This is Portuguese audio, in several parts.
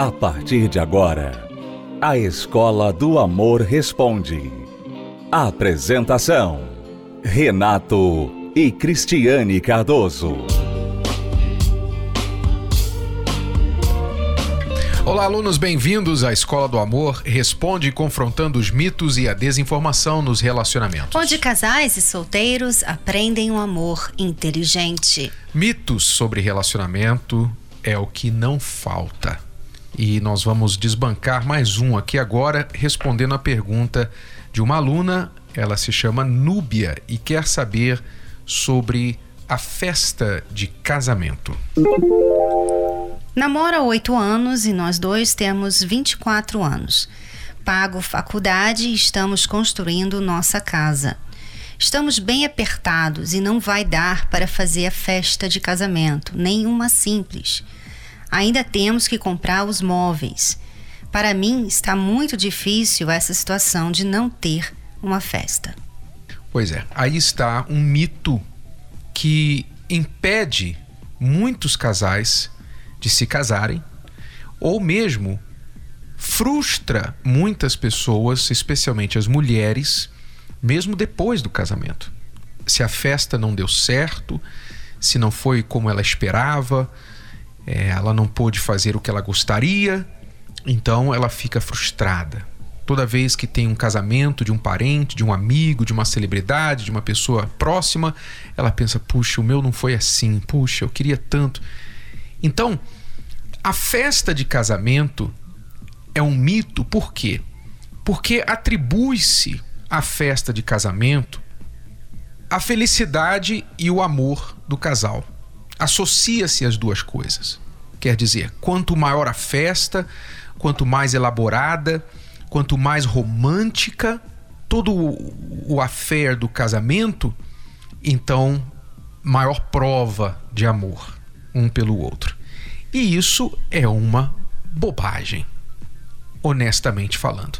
A partir de agora, a Escola do Amor Responde. Apresentação: Renato e Cristiane Cardoso. Olá, alunos, bem-vindos à Escola do Amor Responde confrontando os mitos e a desinformação nos relacionamentos. Onde casais e solteiros aprendem um amor inteligente. Mitos sobre relacionamento é o que não falta. E nós vamos desbancar mais um aqui agora, respondendo a pergunta de uma aluna. Ela se chama Núbia e quer saber sobre a festa de casamento. Namoro há oito anos e nós dois temos 24 anos. Pago faculdade e estamos construindo nossa casa. Estamos bem apertados e não vai dar para fazer a festa de casamento, nenhuma simples. Ainda temos que comprar os móveis. Para mim está muito difícil essa situação de não ter uma festa. Pois é, aí está um mito que impede muitos casais de se casarem ou mesmo frustra muitas pessoas, especialmente as mulheres, mesmo depois do casamento. Se a festa não deu certo, se não foi como ela esperava, é, ela não pôde fazer o que ela gostaria, então ela fica frustrada. Toda vez que tem um casamento de um parente, de um amigo, de uma celebridade, de uma pessoa próxima, ela pensa: puxa, o meu não foi assim, puxa, eu queria tanto. Então, a festa de casamento é um mito, por quê? Porque atribui-se à festa de casamento a felicidade e o amor do casal. Associa-se as duas coisas. Quer dizer, quanto maior a festa, quanto mais elaborada, quanto mais romântica, todo o affair do casamento, então maior prova de amor um pelo outro. E isso é uma bobagem, honestamente falando.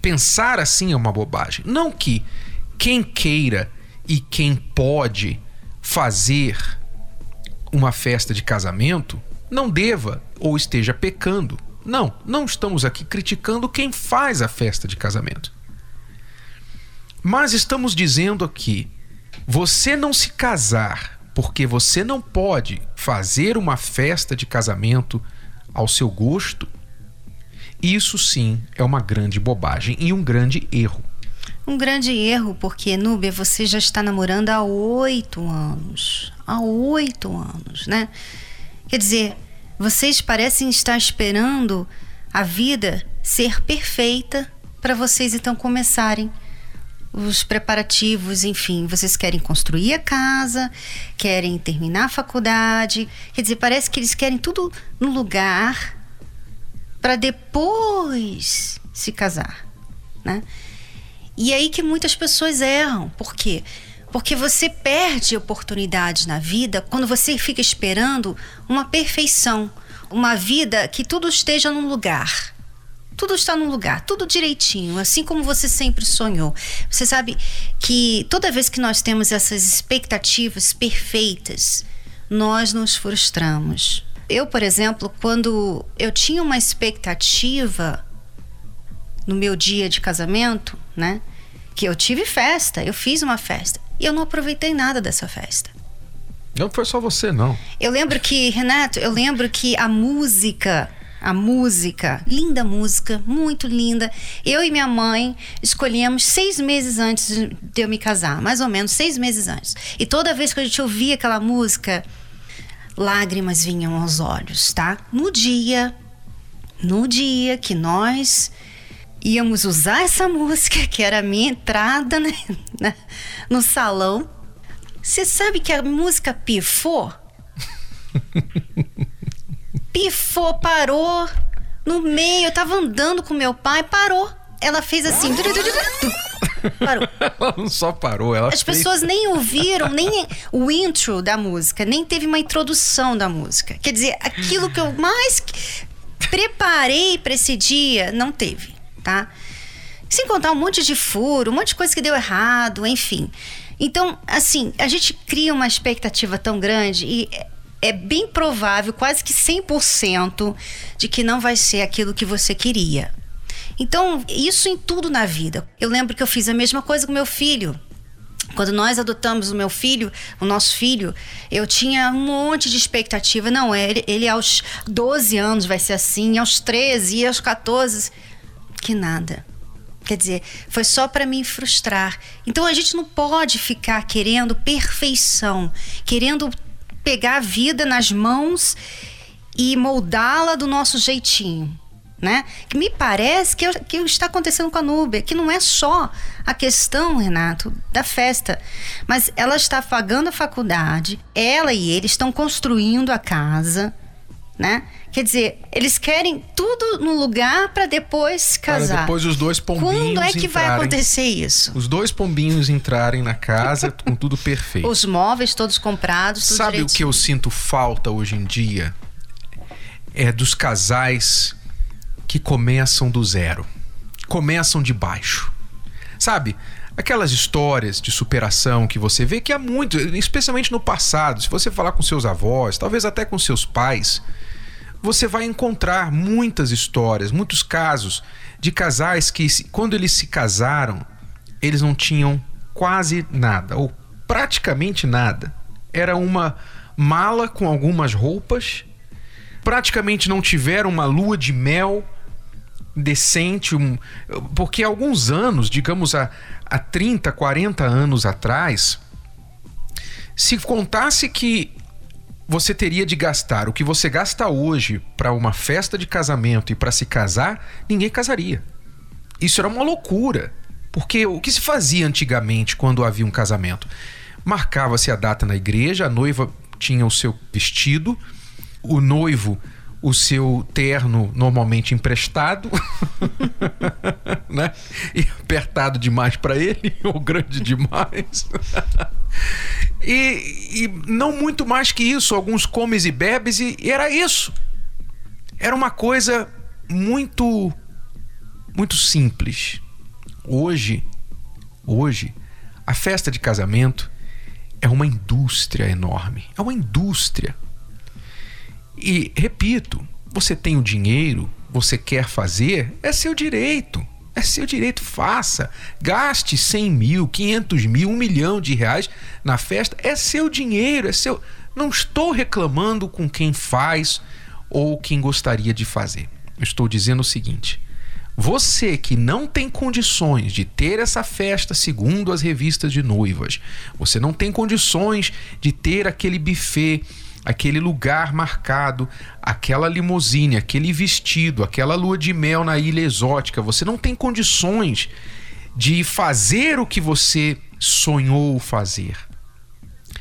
Pensar assim é uma bobagem. Não que quem queira e quem pode fazer uma festa de casamento não deva ou esteja pecando. Não, não estamos aqui criticando quem faz a festa de casamento. Mas estamos dizendo aqui: você não se casar porque você não pode fazer uma festa de casamento ao seu gosto, isso sim é uma grande bobagem e um grande erro. Um grande erro, porque, Núbia, você já está namorando há oito anos. Há oito anos, né? Quer dizer, vocês parecem estar esperando a vida ser perfeita para vocês então começarem os preparativos, enfim, vocês querem construir a casa, querem terminar a faculdade. Quer dizer, parece que eles querem tudo no lugar para depois se casar, né? E é aí que muitas pessoas erram. Por quê? Porque você perde oportunidades na vida quando você fica esperando uma perfeição, uma vida que tudo esteja num lugar tudo está no lugar, tudo direitinho, assim como você sempre sonhou. Você sabe que toda vez que nós temos essas expectativas perfeitas, nós nos frustramos. Eu, por exemplo, quando eu tinha uma expectativa no meu dia de casamento, né? Que eu tive festa, eu fiz uma festa. E eu não aproveitei nada dessa festa. Não foi só você, não. Eu lembro que, Renato, eu lembro que a música a música, linda música, muito linda. Eu e minha mãe escolhemos seis meses antes de eu me casar, mais ou menos seis meses antes. E toda vez que a gente ouvia aquela música, lágrimas vinham aos olhos, tá? No dia, no dia que nós íamos usar essa música, que era a minha entrada né, no salão, você sabe que a música pifou? pifou, parou no meio. Eu tava andando com meu pai, parou. Ela fez assim. Parou. Ela não só parou, ela As fez... pessoas nem ouviram nem o intro da música, nem teve uma introdução da música. Quer dizer, aquilo que eu mais preparei para esse dia, não teve, tá? Sem contar um monte de furo, um monte de coisa que deu errado, enfim. Então, assim, a gente cria uma expectativa tão grande e é bem provável, quase que 100%, de que não vai ser aquilo que você queria. Então, isso em tudo na vida. Eu lembro que eu fiz a mesma coisa com meu filho. Quando nós adotamos o meu filho, o nosso filho, eu tinha um monte de expectativa. Não, ele, ele aos 12 anos vai ser assim, aos 13 e aos 14. Que nada. Quer dizer, foi só para me frustrar. Então a gente não pode ficar querendo perfeição, querendo pegar a vida nas mãos e moldá-la do nosso jeitinho né? Me parece que, que está acontecendo com a Núbia, que não é só a questão, Renato, da festa, mas ela está pagando a faculdade, ela e ele estão construindo a casa, né? Quer dizer, eles querem tudo no lugar para depois casar. Para depois os dois pombinhos Quando é que entrarem, vai acontecer isso? Os dois pombinhos entrarem na casa com tudo perfeito. Os móveis todos comprados, tudo Sabe direitinho. o que eu sinto falta hoje em dia? É dos casais que começam do zero, começam de baixo. Sabe? Aquelas histórias de superação que você vê que há muito, especialmente no passado, se você falar com seus avós, talvez até com seus pais, você vai encontrar muitas histórias, muitos casos de casais que, quando eles se casaram, eles não tinham quase nada, ou praticamente nada. Era uma mala com algumas roupas, praticamente não tiveram uma lua de mel decente, um, porque alguns anos, digamos há, há 30, 40 anos atrás, se contasse que você teria de gastar o que você gasta hoje para uma festa de casamento e para se casar, ninguém casaria. Isso era uma loucura. Porque o que se fazia antigamente quando havia um casamento? Marcava-se a data na igreja, a noiva tinha o seu vestido, o noivo o seu terno normalmente emprestado, né? E apertado demais para ele, ou grande demais. e, e, não muito mais que isso, alguns comes e bebes, e, e era isso. Era uma coisa muito, muito simples. Hoje, hoje, a festa de casamento é uma indústria enorme. É uma indústria e, repito, você tem o dinheiro, você quer fazer, é seu direito. É seu direito, faça. Gaste 100 mil, 500 mil, 1 milhão de reais na festa. É seu dinheiro, é seu. Não estou reclamando com quem faz ou quem gostaria de fazer. estou dizendo o seguinte: você que não tem condições de ter essa festa segundo as revistas de noivas, você não tem condições de ter aquele buffet aquele lugar marcado, aquela limusine, aquele vestido, aquela lua de mel na ilha exótica. Você não tem condições de fazer o que você sonhou fazer.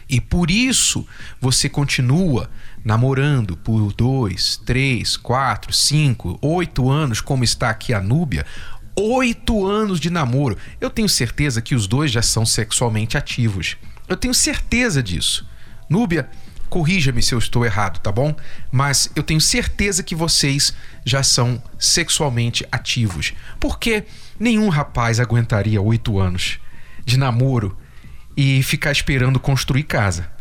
E por isso você continua namorando por dois, três, quatro, cinco, oito anos, como está aqui a Núbia. Oito anos de namoro. Eu tenho certeza que os dois já são sexualmente ativos. Eu tenho certeza disso. Núbia, Corrija-me se eu estou errado, tá bom? Mas eu tenho certeza que vocês já são sexualmente ativos. Porque nenhum rapaz aguentaria oito anos de namoro e ficar esperando construir casa.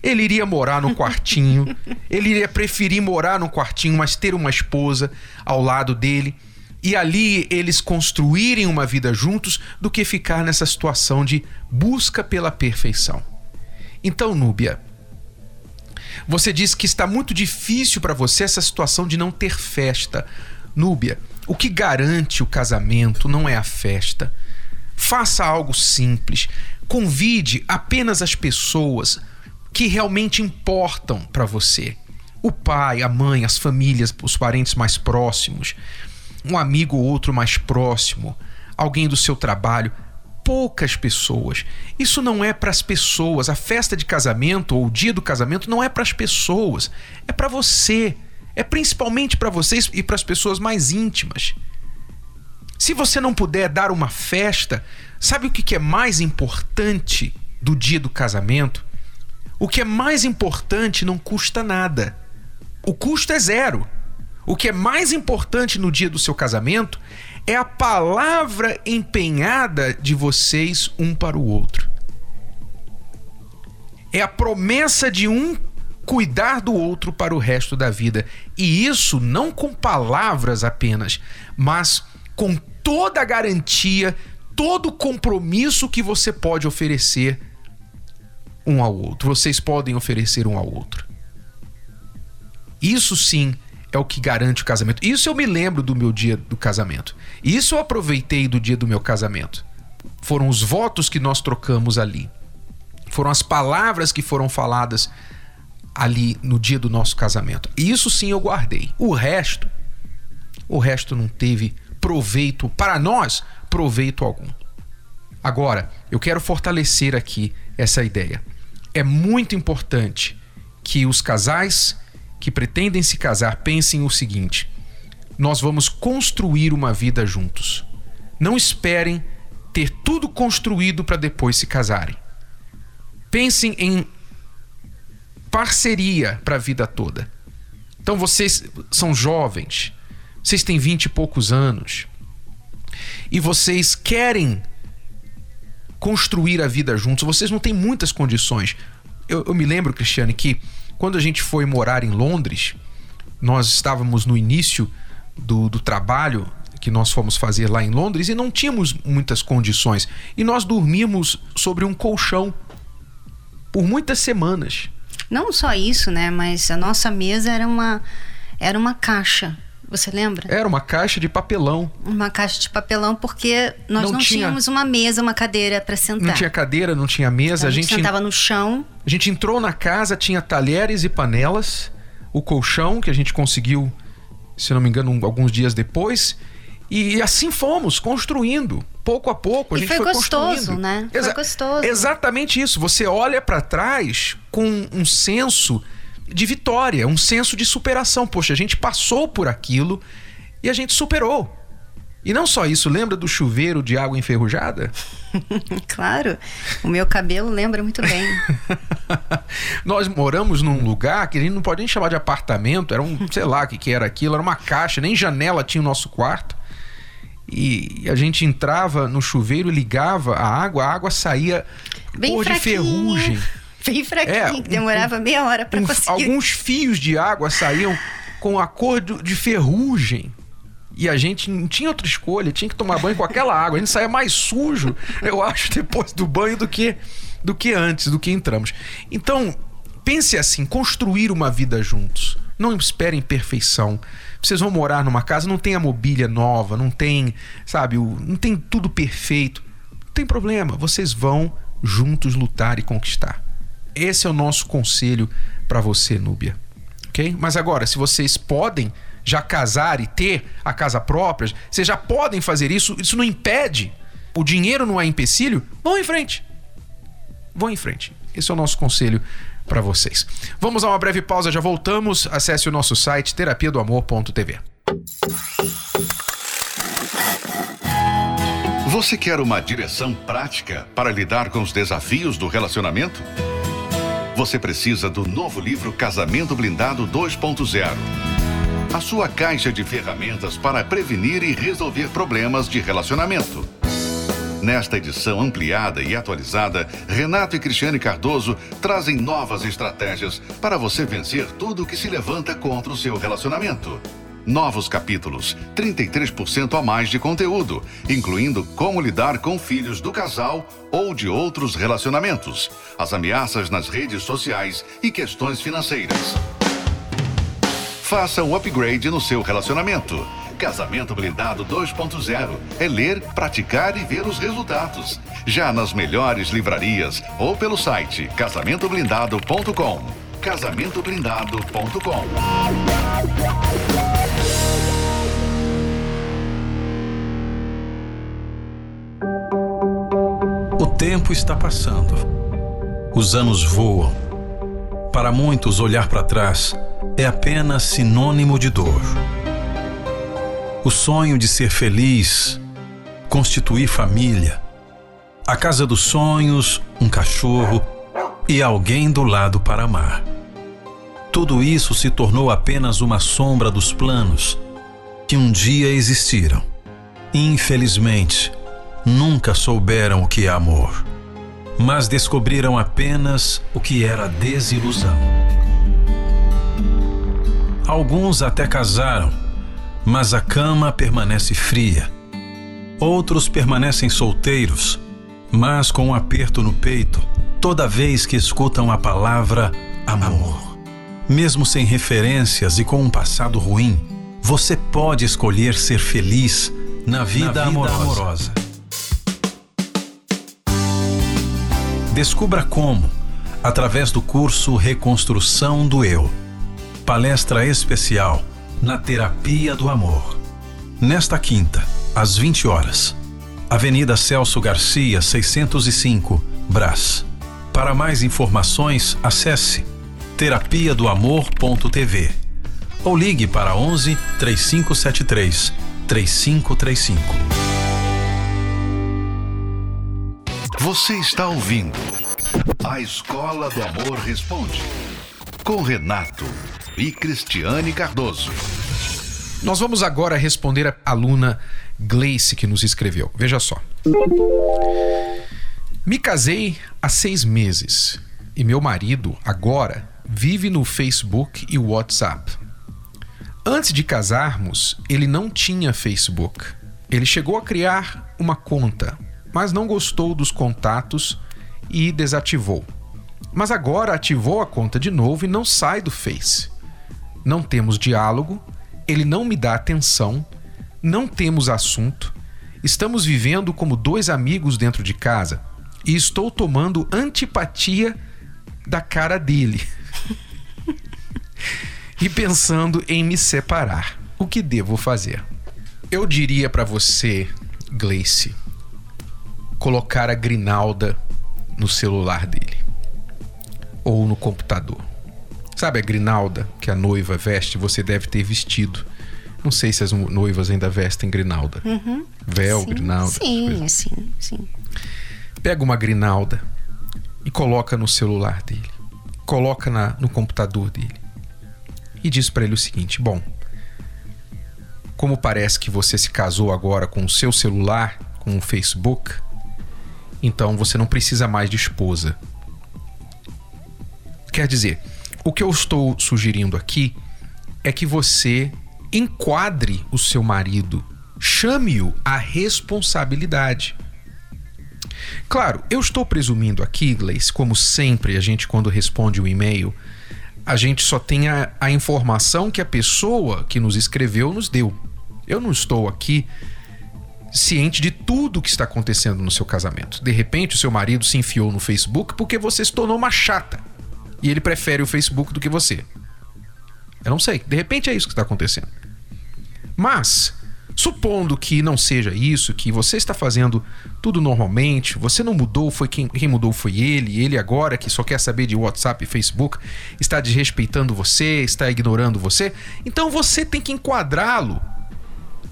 Ele iria morar no quartinho, ele iria preferir morar no quartinho, mas ter uma esposa ao lado dele e ali eles construírem uma vida juntos do que ficar nessa situação de busca pela perfeição. Então, Núbia, você diz que está muito difícil para você essa situação de não ter festa. Núbia, o que garante o casamento não é a festa. Faça algo simples. Convide apenas as pessoas que realmente importam para você. O pai, a mãe, as famílias, os parentes mais próximos, um amigo ou outro mais próximo, alguém do seu trabalho poucas pessoas. Isso não é para as pessoas. A festa de casamento ou o dia do casamento não é para as pessoas. É para você. É principalmente para vocês e para as pessoas mais íntimas. Se você não puder dar uma festa, sabe o que é mais importante do dia do casamento? O que é mais importante não custa nada. O custo é zero. O que é mais importante no dia do seu casamento é a palavra empenhada de vocês um para o outro. É a promessa de um cuidar do outro para o resto da vida. E isso não com palavras apenas, mas com toda a garantia, todo o compromisso que você pode oferecer um ao outro. Vocês podem oferecer um ao outro. Isso sim é o que garante o casamento. Isso eu me lembro do meu dia do casamento. Isso eu aproveitei do dia do meu casamento. Foram os votos que nós trocamos ali. Foram as palavras que foram faladas ali no dia do nosso casamento. Isso sim eu guardei. O resto, o resto não teve proveito para nós, proveito algum. Agora, eu quero fortalecer aqui essa ideia. É muito importante que os casais que pretendem se casar pensem o seguinte: nós vamos construir uma vida juntos. Não esperem ter tudo construído para depois se casarem. Pensem em parceria para a vida toda. Então vocês são jovens, vocês têm vinte e poucos anos e vocês querem construir a vida juntos, vocês não têm muitas condições. Eu, eu me lembro, Cristiane, que quando a gente foi morar em Londres, nós estávamos no início do, do trabalho que nós fomos fazer lá em Londres e não tínhamos muitas condições. E nós dormimos sobre um colchão por muitas semanas. Não só isso, né? Mas a nossa mesa era uma, era uma caixa. Você lembra? Era uma caixa de papelão. Uma caixa de papelão, porque nós não, não tinha, tínhamos uma mesa, uma cadeira para sentar. Não tinha cadeira, não tinha mesa. Então, a, gente a gente sentava no chão. A gente entrou na casa, tinha talheres e panelas, o colchão que a gente conseguiu, se não me engano, alguns dias depois. E assim fomos construindo, pouco a pouco. A e gente foi, foi gostoso, né? Foi Exa gostoso. Exatamente isso. Você olha para trás com um senso de vitória, um senso de superação. Poxa, a gente passou por aquilo e a gente superou. E não só isso, lembra do chuveiro de água enferrujada? claro, o meu cabelo lembra muito bem. Nós moramos num lugar que a gente não pode nem chamar de apartamento, era um, sei lá o que, que era aquilo, era uma caixa, nem janela tinha o nosso quarto. E a gente entrava no chuveiro, ligava a água, a água saía bem cor de ferrugem. Bem fraquinho, é, que demorava um, meia hora para um, conseguir. Alguns fios de água saíam com a cor de ferrugem. E a gente não tinha outra escolha, tinha que tomar banho com aquela água. A gente saía mais sujo, eu acho, depois do banho do que, do que antes, do que entramos. Então, pense assim: construir uma vida juntos. Não esperem perfeição. Vocês vão morar numa casa, não tem a mobília nova, não tem, sabe, não tem tudo perfeito. Não tem problema, vocês vão juntos lutar e conquistar. Esse é o nosso conselho para você, Núbia. Ok? Mas agora, se vocês podem já casar e ter a casa própria, vocês já podem fazer isso, isso não impede. O dinheiro não é empecilho, vão em frente. Vão em frente. Esse é o nosso conselho para vocês. Vamos a uma breve pausa, já voltamos. Acesse o nosso site terapia do amor.tv. Você quer uma direção prática para lidar com os desafios do relacionamento? Você precisa do novo livro Casamento Blindado 2.0. A sua caixa de ferramentas para prevenir e resolver problemas de relacionamento. Nesta edição ampliada e atualizada, Renato e Cristiane Cardoso trazem novas estratégias para você vencer tudo que se levanta contra o seu relacionamento. Novos capítulos, 33% a mais de conteúdo, incluindo como lidar com filhos do casal ou de outros relacionamentos, as ameaças nas redes sociais e questões financeiras. Faça um upgrade no seu relacionamento. Casamento Blindado 2.0 é ler, praticar e ver os resultados. Já nas melhores livrarias ou pelo site casamentoblindado.com. Casamentoblindado.com. O tempo está passando. Os anos voam. Para muitos, olhar para trás é apenas sinônimo de dor. O sonho de ser feliz, constituir família, a casa dos sonhos, um cachorro e alguém do lado para amar. Tudo isso se tornou apenas uma sombra dos planos que um dia existiram. Infelizmente, nunca souberam o que é amor, mas descobriram apenas o que era desilusão. Alguns até casaram, mas a cama permanece fria. Outros permanecem solteiros, mas com um aperto no peito toda vez que escutam a palavra amor. Mesmo sem referências e com um passado ruim, você pode escolher ser feliz na vida, na vida amorosa. amorosa. Descubra como, através do curso Reconstrução do Eu. Palestra especial na Terapia do Amor. Nesta quinta, às 20 horas. Avenida Celso Garcia, 605, Brás. Para mais informações, acesse terapia do amor.tv ou ligue para 11 3573 3535. Você está ouvindo A Escola do Amor Responde com Renato e Cristiane Cardoso. Nós vamos agora responder a aluna Gleice que nos escreveu. Veja só. Me casei há seis meses e meu marido, agora, vive no Facebook e WhatsApp. Antes de casarmos, ele não tinha Facebook. Ele chegou a criar uma conta, mas não gostou dos contatos e desativou. Mas agora ativou a conta de novo e não sai do Face. Não temos diálogo, ele não me dá atenção, não temos assunto, estamos vivendo como dois amigos dentro de casa e estou tomando antipatia da cara dele. E pensando em me separar. O que devo fazer? Eu diria para você, Gleice, colocar a grinalda no celular dele ou no computador. Sabe a grinalda que a noiva veste? Você deve ter vestido. Não sei se as noivas ainda vestem grinalda. Uhum. Véu, sim, grinalda. Sim, sim, sim. Pega uma grinalda e coloca no celular dele. Coloca na, no computador dele. E diz para ele o seguinte: Bom, como parece que você se casou agora com o seu celular, com o Facebook, então você não precisa mais de esposa. Quer dizer, o que eu estou sugerindo aqui é que você enquadre o seu marido, chame-o à responsabilidade. Claro, eu estou presumindo aqui, Gleice, como sempre a gente quando responde um e-mail, a gente só tem a, a informação que a pessoa que nos escreveu nos deu. Eu não estou aqui ciente de tudo o que está acontecendo no seu casamento. De repente, o seu marido se enfiou no Facebook porque você se tornou uma chata. E ele prefere o Facebook do que você. Eu não sei. De repente é isso que está acontecendo. Mas Supondo que não seja isso, que você está fazendo tudo normalmente, você não mudou, foi quem, quem mudou foi ele, ele agora que só quer saber de WhatsApp e Facebook, está desrespeitando você, está ignorando você, então você tem que enquadrá-lo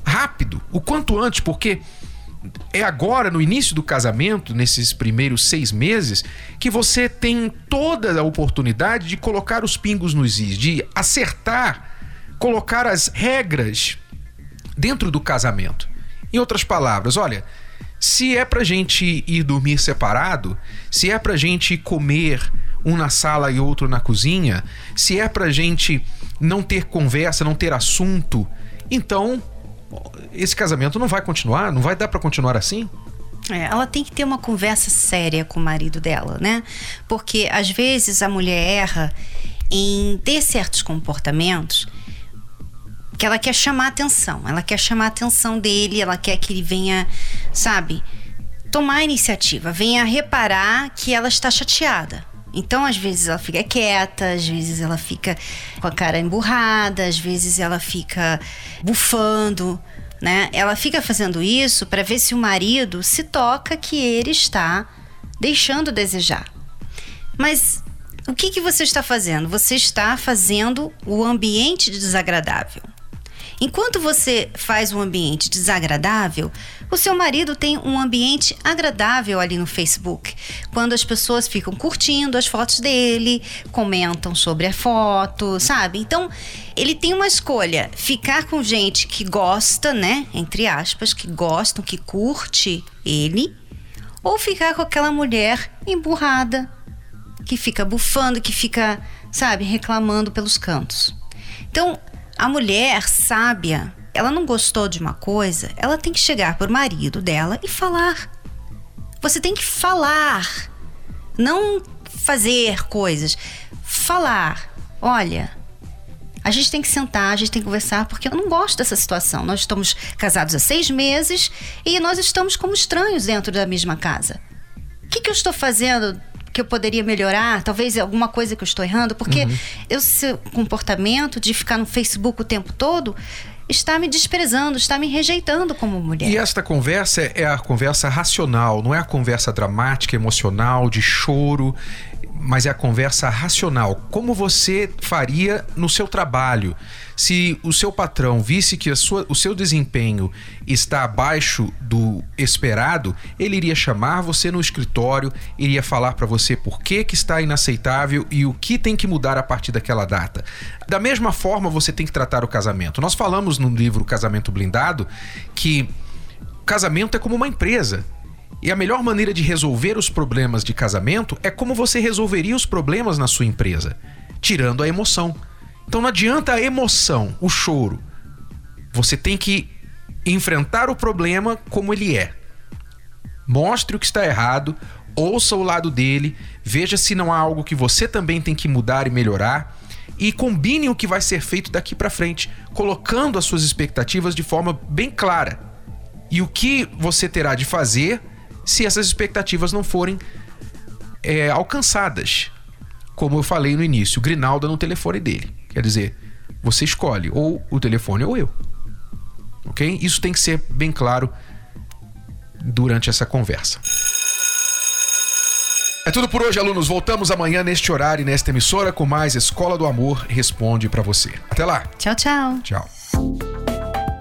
rápido, o quanto antes, porque é agora, no início do casamento, nesses primeiros seis meses, que você tem toda a oportunidade de colocar os pingos nos is, de acertar, colocar as regras dentro do casamento. Em outras palavras, olha, se é pra gente ir dormir separado, se é pra gente comer um na sala e outro na cozinha, se é pra gente não ter conversa, não ter assunto, então esse casamento não vai continuar, não vai dar para continuar assim? É, ela tem que ter uma conversa séria com o marido dela, né? Porque às vezes a mulher erra em ter certos comportamentos que ela quer chamar atenção, ela quer chamar a atenção dele, ela quer que ele venha, sabe, tomar a iniciativa, venha reparar que ela está chateada. Então, às vezes ela fica quieta, às vezes ela fica com a cara emburrada, às vezes ela fica bufando, né? Ela fica fazendo isso para ver se o marido se toca que ele está deixando desejar. Mas o que, que você está fazendo? Você está fazendo o ambiente desagradável. Enquanto você faz um ambiente desagradável, o seu marido tem um ambiente agradável ali no Facebook. Quando as pessoas ficam curtindo as fotos dele, comentam sobre a foto, sabe? Então, ele tem uma escolha: ficar com gente que gosta, né? Entre aspas, que gostam, que curte ele, ou ficar com aquela mulher emburrada, que fica bufando, que fica, sabe, reclamando pelos cantos. Então, A mulher sábia, ela não gostou de uma coisa, ela tem que chegar pro marido dela e falar. Você tem que falar, não fazer coisas. Falar. Olha, a gente tem que sentar, a gente tem que conversar, porque eu não gosto dessa situação. Nós estamos casados há seis meses e nós estamos como estranhos dentro da mesma casa. O que, que eu estou fazendo que eu poderia melhorar, talvez alguma coisa que eu estou errando, porque uhum. esse comportamento de ficar no Facebook o tempo todo está me desprezando, está me rejeitando como mulher. E esta conversa é a conversa racional, não é a conversa dramática, emocional, de choro mas é a conversa racional. Como você faria no seu trabalho? Se o seu patrão visse que sua, o seu desempenho está abaixo do esperado, ele iria chamar você no escritório, iria falar para você por que, que está inaceitável e o que tem que mudar a partir daquela data. Da mesma forma, você tem que tratar o casamento. Nós falamos no livro Casamento Blindado que casamento é como uma empresa. E a melhor maneira de resolver os problemas de casamento é como você resolveria os problemas na sua empresa, tirando a emoção. Então não adianta a emoção, o choro. Você tem que enfrentar o problema como ele é. Mostre o que está errado, ouça o lado dele, veja se não há algo que você também tem que mudar e melhorar e combine o que vai ser feito daqui para frente, colocando as suas expectativas de forma bem clara. E o que você terá de fazer se essas expectativas não forem é, alcançadas. Como eu falei no início, Grinalda no telefone dele. Quer dizer, você escolhe ou o telefone ou eu. Ok? Isso tem que ser bem claro durante essa conversa. É tudo por hoje, alunos. Voltamos amanhã neste horário e nesta emissora com mais Escola do Amor Responde para você. Até lá. Tchau, tchau. Tchau.